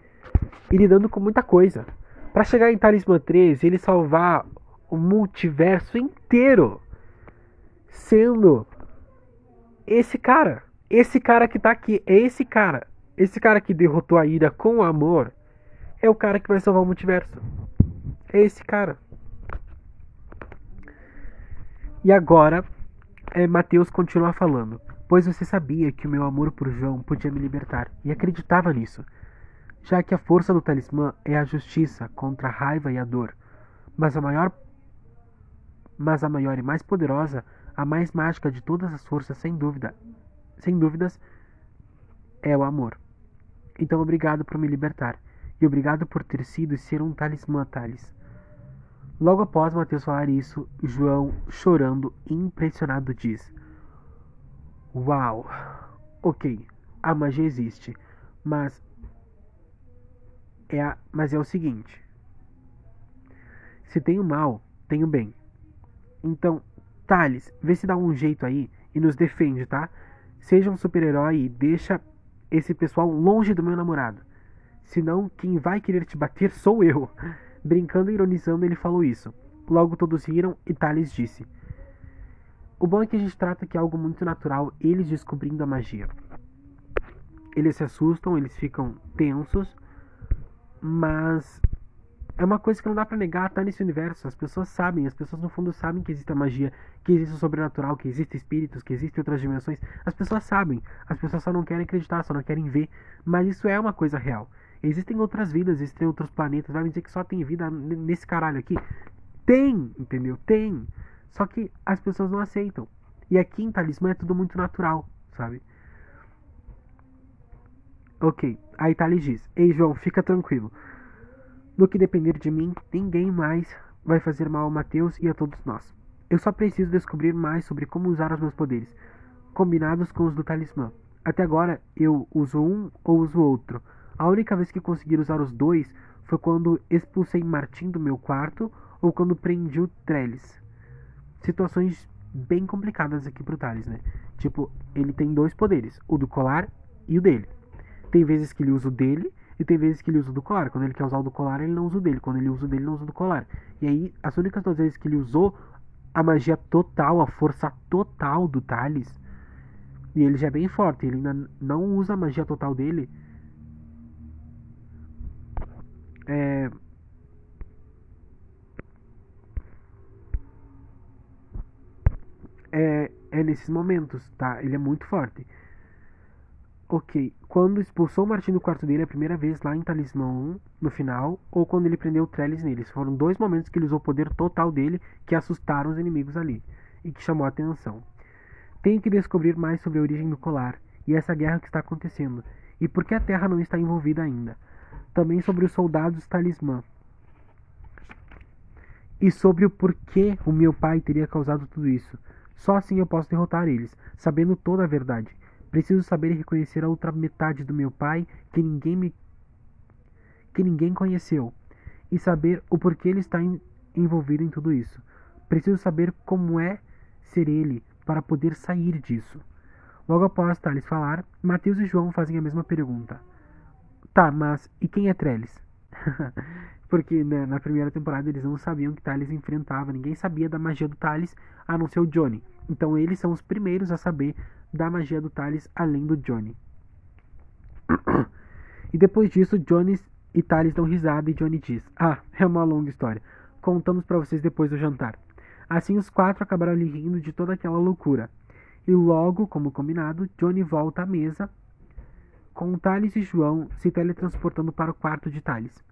[SPEAKER 1] E lidando com muita coisa. Para chegar em Talismã 3, ele salvar o multiverso inteiro sendo esse cara. Esse cara que tá aqui. É esse cara. Esse cara que derrotou a ira com amor. É o cara que vai salvar o multiverso. É esse cara. E agora, é, Mateus continua falando. Pois você sabia que o meu amor por João podia me libertar. E acreditava nisso. Já que a força do talismã é a justiça contra a raiva e a dor. Mas a maior. Mas a maior e mais poderosa a mais mágica de todas as forças, sem dúvida, sem dúvidas, é o amor. Então, obrigado por me libertar. E obrigado por ter sido e ser um talismã, Thales. Logo após Mateus falar isso, João, chorando, impressionado, diz: Uau! Ok, a magia existe, mas é, a, mas é o seguinte: se tem o mal, tem o bem. Então, Thales, vê se dá um jeito aí e nos defende, tá? Seja um super-herói e deixa esse pessoal longe do meu namorado. Senão, quem vai querer te bater sou eu. Brincando e ironizando, ele falou isso. Logo todos riram e Thales disse: O bom é que a gente trata que é algo muito natural, eles descobrindo a magia. Eles se assustam, eles ficam tensos, mas é uma coisa que não dá para negar, tá nesse universo. As pessoas sabem, as pessoas no fundo sabem que existe a magia, que existe o sobrenatural, que existem espíritos, que existem outras dimensões. As pessoas sabem, as pessoas só não querem acreditar, só não querem ver. Mas isso é uma coisa real. Existem outras vidas, existem outros planetas. Vai me dizer que só tem vida nesse caralho aqui? Tem, entendeu? Tem. Só que as pessoas não aceitam. E aqui em Talismã é tudo muito natural, sabe? Ok, aí Thales diz: Ei João, fica tranquilo. No que depender de mim, ninguém mais vai fazer mal a Mateus e a todos nós. Eu só preciso descobrir mais sobre como usar os meus poderes, combinados com os do talismã. Até agora, eu uso um ou uso outro. A única vez que consegui usar os dois foi quando expulsei Martim do meu quarto ou quando prendi o Trellis. Situações bem complicadas aqui pro Thales, né? Tipo, ele tem dois poderes, o do colar e o dele. Tem vezes que ele usa o dele e tem vezes que ele usa o do colar. Quando ele quer usar o do colar, ele não usa o dele. Quando ele usa o dele, ele não usa o do colar. E aí, as únicas duas vezes que ele usou a magia total, a força total do Thales, e ele já é bem forte, ele ainda não usa a magia total dele. É. É, é nesses momentos, tá? Ele é muito forte. Ok, quando expulsou o Martin do quarto dele a primeira vez lá em Talismã 1, no final, ou quando ele prendeu o Trellis nele. Foram dois momentos que ele usou o poder total dele que assustaram os inimigos ali e que chamou a atenção. Tenho que descobrir mais sobre a origem do colar e essa guerra que está acontecendo, e por que a Terra não está envolvida ainda. Também sobre os soldados Talismã. E sobre o porquê o meu pai teria causado tudo isso. Só assim eu posso derrotar eles, sabendo toda a verdade. Preciso saber reconhecer a outra metade do meu pai que ninguém me que ninguém conheceu e saber o porquê ele está envolvido em tudo isso. Preciso saber como é ser ele para poder sair disso. Logo após Thales falar, Mateus e João fazem a mesma pergunta. Tá, mas e quem é Trellis? Porque né, na primeira temporada eles não sabiam que Thales enfrentava, ninguém sabia da magia do Thales a não ser o Johnny. Então eles são os primeiros a saber da magia do Thales além do Johnny. E depois disso, Johnny e Thales dão risada e Johnny diz: Ah, é uma longa história. Contamos para vocês depois do jantar. Assim os quatro acabaram rindo de toda aquela loucura. E logo, como combinado, Johnny volta à mesa com Thales e João se teletransportando para o quarto de Thales.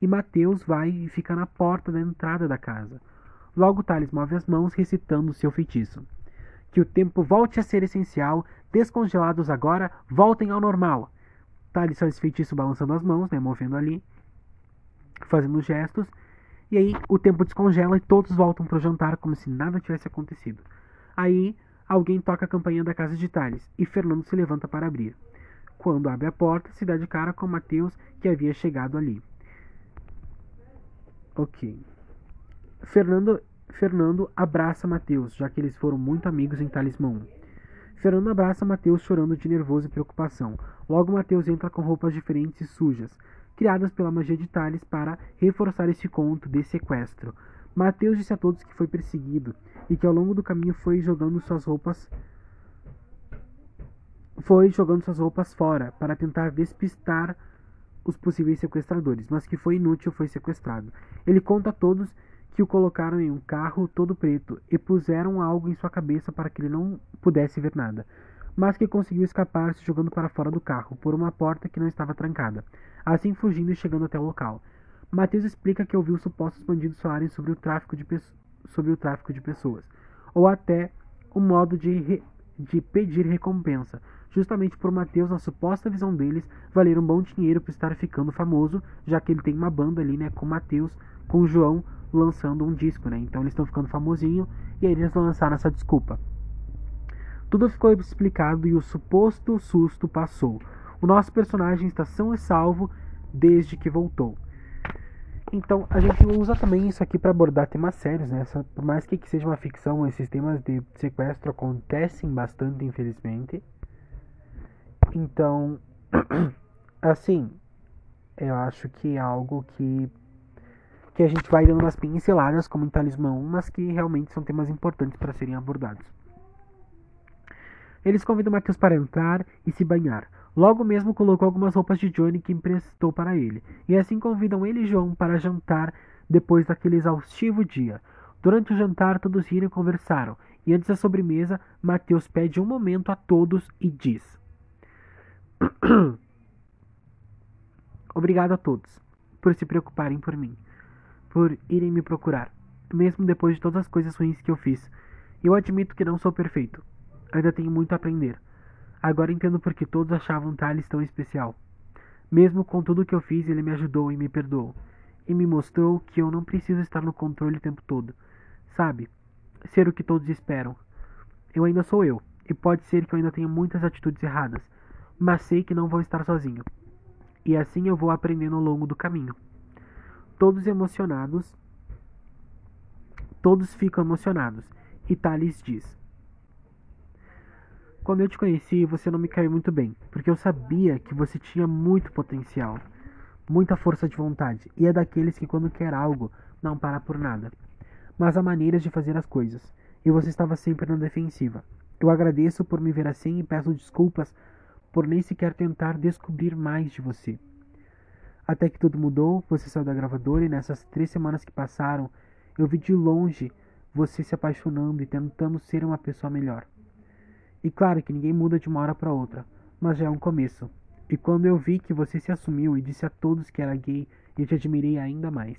[SPEAKER 1] E Mateus vai e fica na porta da entrada da casa. Logo Thales move as mãos recitando seu feitiço. Que o tempo volte a ser essencial, descongelados agora, voltem ao normal. Thales faz feitiço balançando as mãos, né, movendo ali, fazendo gestos. E aí o tempo descongela e todos voltam para o jantar como se nada tivesse acontecido. Aí alguém toca a campainha da casa de Thales e Fernando se levanta para abrir. Quando abre a porta, se dá de cara com Mateus que havia chegado ali. Ok. Fernando, Fernando abraça Mateus, já que eles foram muito amigos em Talismã 1. Fernando abraça Mateus chorando de nervoso e preocupação. Logo Mateus entra com roupas diferentes e sujas, criadas pela magia de Tales para reforçar esse conto de sequestro. Mateus disse a todos que foi perseguido e que ao longo do caminho foi jogando suas roupas foi jogando suas roupas fora para tentar despistar os possíveis sequestradores, mas que foi inútil, foi sequestrado. Ele conta a todos que o colocaram em um carro todo preto e puseram algo em sua cabeça para que ele não pudesse ver nada, mas que conseguiu escapar se jogando para fora do carro por uma porta que não estava trancada, assim fugindo e chegando até o local. Mateus explica que ouviu supostos bandidos falarem sobre o tráfico de, sobre o tráfico de pessoas, ou até o modo de, de pedir recompensa, justamente por Mateus, na suposta visão deles, valer um bom dinheiro por estar ficando famoso, já que ele tem uma banda ali, né, com Mateus, com João lançando um disco, né? Então eles estão ficando famosinho e aí eles lançaram essa desculpa. Tudo ficou explicado e o suposto susto passou. O nosso personagem está são e salvo desde que voltou. Então a gente usa também isso aqui para abordar temas sérios, né? Por mais que seja uma ficção, esses temas de sequestro acontecem bastante, infelizmente. Então, assim, eu acho que é algo que que a gente vai dando umas pinceladas como em Talismã 1, mas que realmente são temas importantes para serem abordados. Eles convidam Matheus para entrar e se banhar. Logo mesmo colocou algumas roupas de Johnny que emprestou para ele, e assim convidam ele e João para jantar depois daquele exaustivo dia. Durante o jantar, todos riram e conversaram, e antes da sobremesa, Mateus pede um momento a todos e diz: Obrigado a todos por se preocuparem por mim por irem me procurar, mesmo depois de todas as coisas ruins que eu fiz. Eu admito que não sou perfeito. Ainda tenho muito a aprender. Agora entendo por que todos achavam Thales tão especial. Mesmo com tudo que eu fiz, ele me ajudou e me perdoou. E me mostrou que eu não preciso estar no controle o tempo todo. Sabe? Ser o que todos esperam. Eu ainda sou eu, e pode ser que eu ainda tenha muitas atitudes erradas, mas sei que não vou estar sozinho. E assim eu vou aprendendo ao longo do caminho todos emocionados. Todos ficam emocionados. E Thales diz: Quando eu te conheci, você não me caiu muito bem, porque eu sabia que você tinha muito potencial, muita força de vontade, e é daqueles que, quando quer algo, não para por nada. Mas há maneiras de fazer as coisas, e você estava sempre na defensiva. Eu agradeço por me ver assim e peço desculpas por nem sequer tentar descobrir mais de você. Até que tudo mudou, você saiu da gravadora e nessas três semanas que passaram, eu vi de longe você se apaixonando e tentando ser uma pessoa melhor. E claro que ninguém muda de uma hora para outra, mas já é um começo. E quando eu vi que você se assumiu e disse a todos que era gay, eu te admirei ainda mais.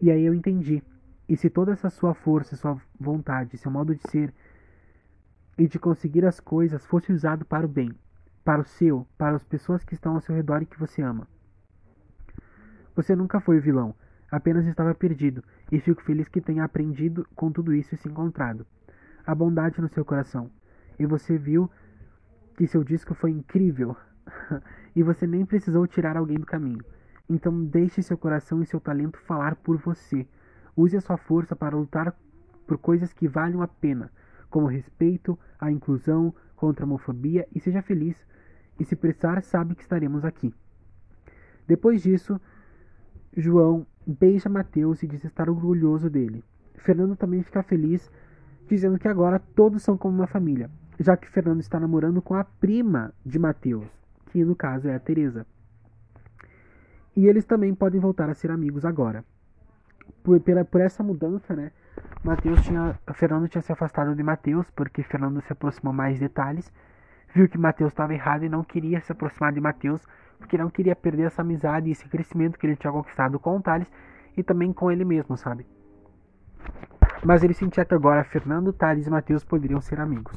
[SPEAKER 1] E aí eu entendi. E se toda essa sua força, sua vontade, seu modo de ser e de conseguir as coisas fosse usado para o bem, para o seu, para as pessoas que estão ao seu redor e que você ama. Você nunca foi o vilão, apenas estava perdido, e fico feliz que tenha aprendido com tudo isso e se encontrado. A bondade no seu coração. E você viu que seu disco foi incrível. e você nem precisou tirar alguém do caminho. Então deixe seu coração e seu talento falar por você. Use a sua força para lutar por coisas que valham a pena, como respeito, a inclusão, contra a homofobia e seja feliz. E se precisar, sabe que estaremos aqui. Depois disso, João beija Mateus e diz estar orgulhoso dele. Fernando também fica feliz, dizendo que agora todos são como uma família, já que Fernando está namorando com a prima de Mateus, que no caso é a Teresa. E eles também podem voltar a ser amigos agora. Por, pela, por essa mudança, né? Mateus tinha, Fernando tinha se afastado de Mateus porque Fernando se aproximou mais de detalhes, viu que Mateus estava errado e não queria se aproximar de Mateus porque não queria perder essa amizade e esse crescimento que ele tinha conquistado com Thales e também com ele mesmo, sabe? Mas ele sentia que agora Fernando, Thales e Mateus poderiam ser amigos.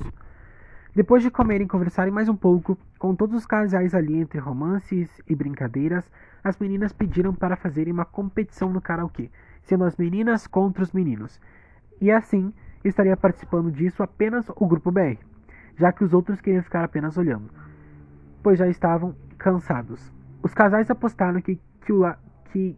[SPEAKER 1] Depois de comerem e conversarem mais um pouco, com todos os casais ali entre romances e brincadeiras, as meninas pediram para fazerem uma competição no karaokê, sendo as meninas contra os meninos. E assim, estaria participando disso apenas o grupo BR, já que os outros queriam ficar apenas olhando, pois já estavam cansados. Os casais apostaram que, que, o, que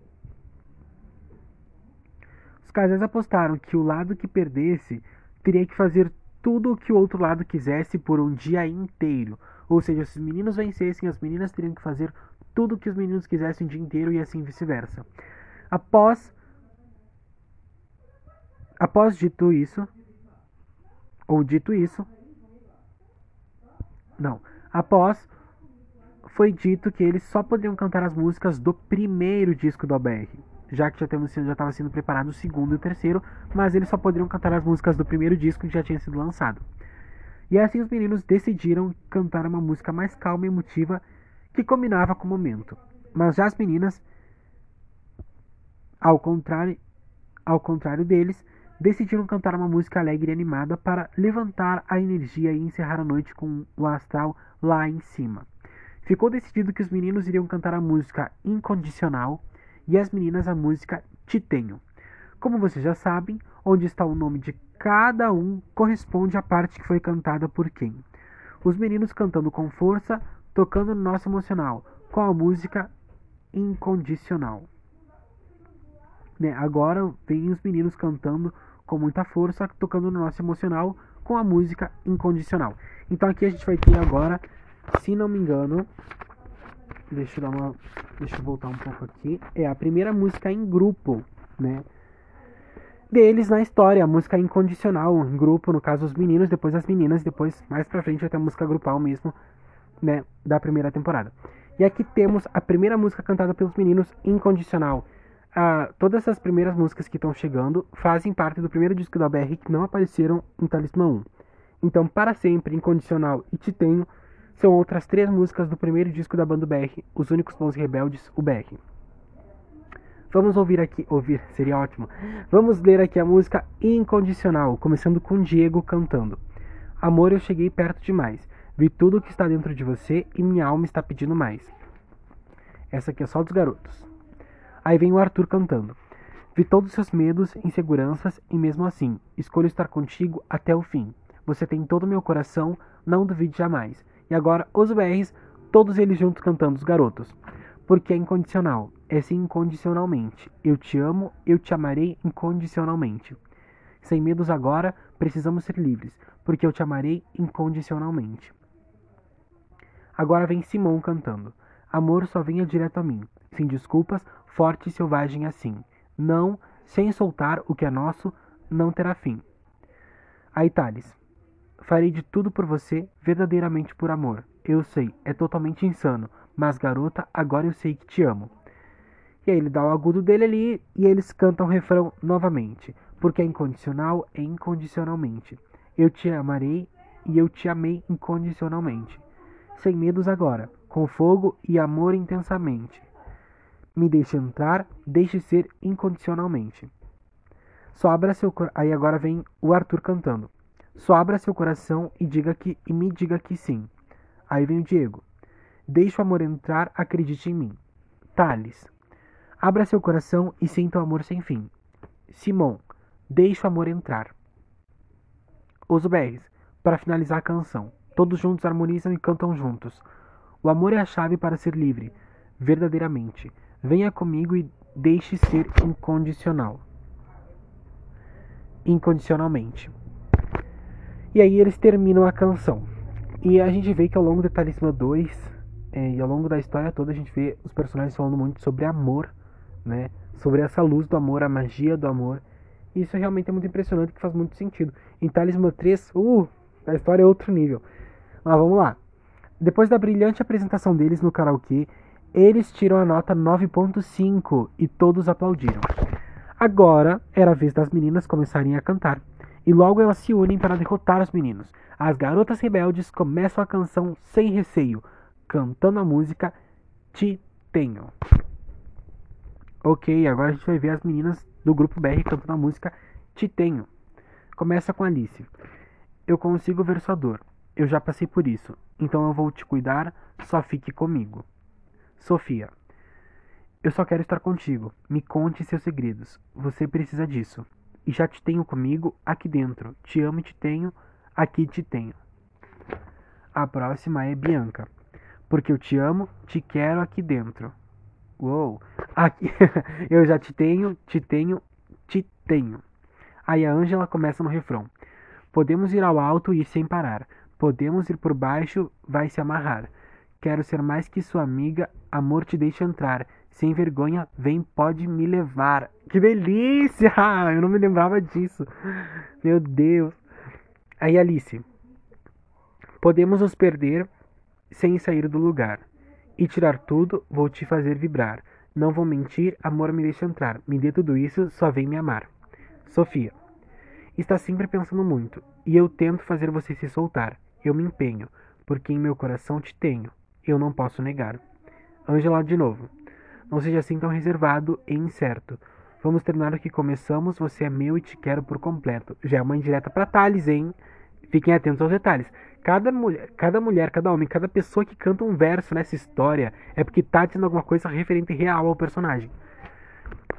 [SPEAKER 1] os casais apostaram que o lado que perdesse teria que fazer tudo o que o outro lado quisesse por um dia inteiro. Ou seja, se os meninos vencessem, as meninas teriam que fazer tudo o que os meninos quisessem o dia inteiro e assim vice-versa. Após após dito isso, ou dito isso, não, após foi dito que eles só poderiam cantar as músicas do primeiro disco do ABR já que já estava sendo preparado o segundo e o terceiro, mas eles só poderiam cantar as músicas do primeiro disco que já tinha sido lançado. E assim os meninos decidiram cantar uma música mais calma e emotiva que combinava com o momento. Mas já as meninas, ao contrário, ao contrário deles, decidiram cantar uma música alegre e animada para levantar a energia e encerrar a noite com o astral lá em cima. Ficou decidido que os meninos iriam cantar a música Incondicional e as meninas a música Te Tenho. Como vocês já sabem, onde está o nome de cada um corresponde à parte que foi cantada por quem. Os meninos cantando com força, tocando no nosso emocional, com a música Incondicional. Né? Agora vem os meninos cantando com muita força, tocando no nosso emocional, com a música Incondicional. Então aqui a gente vai ter agora, se não me engano, Deixa eu dar uma. Deixa eu voltar um pouco aqui. É a primeira música em grupo, né? Deles na história, a música incondicional, em grupo, no caso os meninos, depois as meninas, depois mais pra frente até a música grupal mesmo, né? Da primeira temporada. E aqui temos a primeira música cantada pelos meninos, Incondicional. Todas as primeiras músicas que estão chegando fazem parte do primeiro disco da BR que não apareceram em Talismã 1. Então, para sempre, Incondicional e Te Tenho são outras três músicas do primeiro disco da banda BR, Os Únicos Bons Rebeldes, o BR. Vamos ouvir aqui, ouvir, seria ótimo. Vamos ler aqui a música Incondicional, começando com Diego cantando. Amor, eu cheguei perto demais. Vi tudo o que está dentro de você e minha alma está pedindo mais. Essa aqui é só dos garotos. Aí vem o Arthur cantando. Vi todos os seus medos, inseguranças e mesmo assim, escolho estar contigo até o fim. Você tem todo o meu coração, não duvide jamais. E agora os BRs, todos eles juntos cantando os garotos. Porque é incondicional, é sim incondicionalmente. Eu te amo, eu te amarei incondicionalmente. Sem medos agora, precisamos ser livres, porque eu te amarei incondicionalmente. Agora vem Simão cantando. Amor só venha direto a mim, sem desculpas, forte e selvagem assim. Não, sem soltar o que é nosso, não terá fim. Aí Thales. Farei de tudo por você, verdadeiramente por amor. Eu sei, é totalmente insano, mas garota, agora eu sei que te amo. E aí ele dá o agudo dele ali e eles cantam o refrão novamente, porque é incondicional é incondicionalmente. Eu te amarei e eu te amei incondicionalmente. Sem medos agora, com fogo e amor intensamente. Me deixe entrar, deixe ser incondicionalmente. Só abra seu. Aí agora vem o Arthur cantando. Só abra seu coração e diga que e me diga que sim. Aí vem o Diego. Deixe o amor entrar, acredite em mim. Thales. Abra seu coração e sinta o amor sem fim. Simon. Deixe o amor entrar. Os BRs. Para finalizar a canção. Todos juntos harmonizam e cantam juntos. O amor é a chave para ser livre, verdadeiramente. Venha comigo e deixe ser incondicional. Incondicionalmente. E aí eles terminam a canção. E a gente vê que ao longo de Talismã 2 é, e ao longo da história toda a gente vê os personagens falando muito sobre amor, né? Sobre essa luz do amor, a magia do amor. E isso realmente é muito impressionante, que faz muito sentido. Em Talismã 3, uh, a história é outro nível. Mas vamos lá. Depois da brilhante apresentação deles no karaokê, eles tiram a nota 9.5 e todos aplaudiram. Agora era a vez das meninas começarem a cantar. E logo elas se unem para derrotar os meninos. As garotas rebeldes começam a canção sem receio, cantando a música Te Tenho. Ok, agora a gente vai ver as meninas do grupo BR cantando a música Te Tenho. Começa com Alice. Eu consigo ver sua dor. Eu já passei por isso. Então eu vou te cuidar, só fique comigo. Sofia. Eu só quero estar contigo. Me conte seus segredos. Você precisa disso. E já te tenho comigo aqui dentro. Te amo e te tenho, aqui te tenho. A próxima é Bianca. Porque eu te amo, te quero aqui dentro. Uou! Aqui, eu já te tenho, te tenho, te tenho. Aí a Ângela começa no refrão. Podemos ir ao alto e ir sem parar. Podemos ir por baixo, vai se amarrar. Quero ser mais que sua amiga, amor te deixa entrar. Sem vergonha, vem, pode me levar. Que delícia! Eu não me lembrava disso. Meu Deus. Aí, Alice. Podemos nos perder sem sair do lugar. E tirar tudo, vou te fazer vibrar. Não vou mentir, amor me deixa entrar. Me dê tudo isso, só vem me amar. Sofia. Está sempre pensando muito, e eu tento fazer você se soltar. Eu me empenho, porque em meu coração te tenho. Eu não posso negar. Angela de novo. Não seja assim tão reservado e incerto. Vamos terminar o que começamos, você é meu e te quero por completo. Já é uma indireta para Thales, hein? Fiquem atentos aos detalhes. Cada mulher, cada mulher, cada homem, cada pessoa que canta um verso nessa história é porque tá dizendo alguma coisa referente real ao personagem.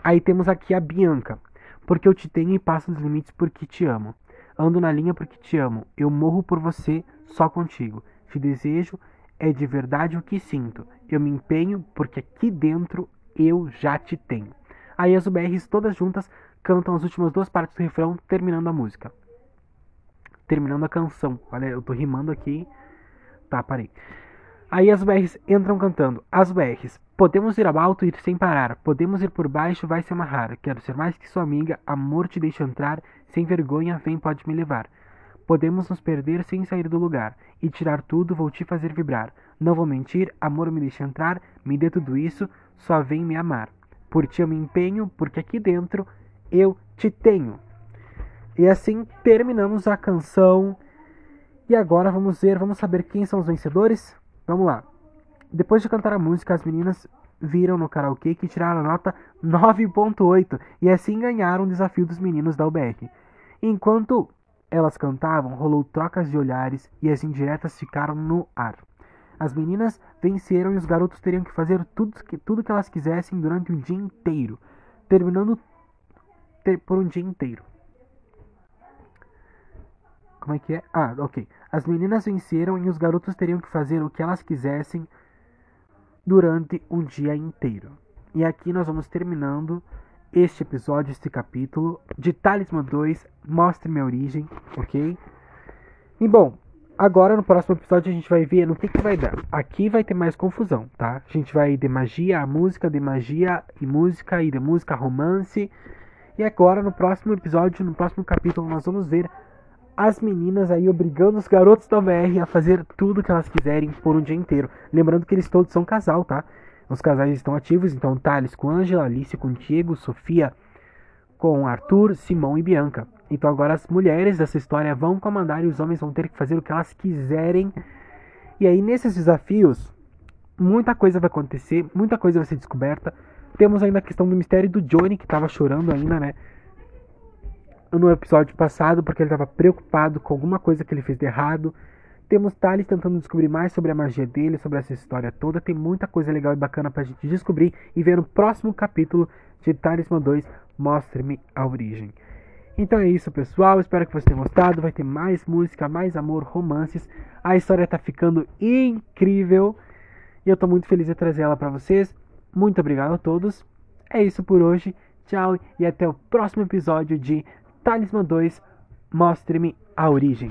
[SPEAKER 1] Aí temos aqui a Bianca. Porque eu te tenho e passo dos limites porque te amo. Ando na linha porque te amo. Eu morro por você só contigo. Te desejo, é de verdade o que sinto. Eu me empenho porque aqui dentro eu já te tenho. Aí as UBRs todas juntas cantam as últimas duas partes do refrão, terminando a música. Terminando a canção. Olha, eu tô rimando aqui. Tá, parei. Aí as BRs entram cantando. As BRs. Podemos ir ao alto e ir sem parar. Podemos ir por baixo, vai se amarrar. Quero ser mais que sua amiga. Amor te deixa entrar. Sem vergonha, vem, pode me levar. Podemos nos perder sem sair do lugar. E tirar tudo, vou te fazer vibrar. Não vou mentir, amor me deixa entrar. Me dê tudo isso, só vem me amar. Por ti eu me empenho, porque aqui dentro eu te tenho. E assim terminamos a canção. E agora vamos ver, vamos saber quem são os vencedores. Vamos lá. Depois de cantar a música, as meninas viram no karaokê que tiraram a nota 9.8 e assim ganharam o desafio dos meninos da UBR. Enquanto elas cantavam, rolou trocas de olhares e as indiretas ficaram no ar. As meninas venceram e os garotos teriam que fazer tudo que, tudo que elas quisessem durante um dia inteiro, terminando ter, por um dia inteiro. Como é que é? Ah, ok. As meninas venceram e os garotos teriam que fazer o que elas quisessem durante um dia inteiro. E aqui nós vamos terminando este episódio, este capítulo de Talismã 2, Mostre Minha Origem, ok? E bom, agora no próximo episódio a gente vai ver no que, que vai dar. Aqui vai ter mais confusão, tá? A gente vai de magia a música, de magia e música, e de música a romance. E agora no próximo episódio, no próximo capítulo, nós vamos ver as meninas aí obrigando os garotos da BR a fazer tudo que elas quiserem por um dia inteiro. Lembrando que eles todos são casal, tá? Os casais estão ativos, então Thales com Angela, Alice com Diego, Sofia com Arthur, Simão e Bianca. Então agora as mulheres dessa história vão comandar e os homens vão ter que fazer o que elas quiserem. E aí nesses desafios, muita coisa vai acontecer, muita coisa vai ser descoberta. Temos ainda a questão do mistério do Johnny, que estava chorando ainda, né? no episódio passado porque ele estava preocupado com alguma coisa que ele fez de errado. Temos Thales tentando descobrir mais sobre a magia dele, sobre essa história toda. Tem muita coisa legal e bacana pra gente descobrir e ver no próximo capítulo de Talismã 2, Mostre-me a Origem. Então é isso, pessoal. Espero que vocês tenham gostado. Vai ter mais música, mais amor, romances. A história tá ficando incrível. E eu tô muito feliz de trazer ela para vocês. Muito obrigado a todos. É isso por hoje. Tchau e até o próximo episódio de Talismã 2 Mostre-me a origem.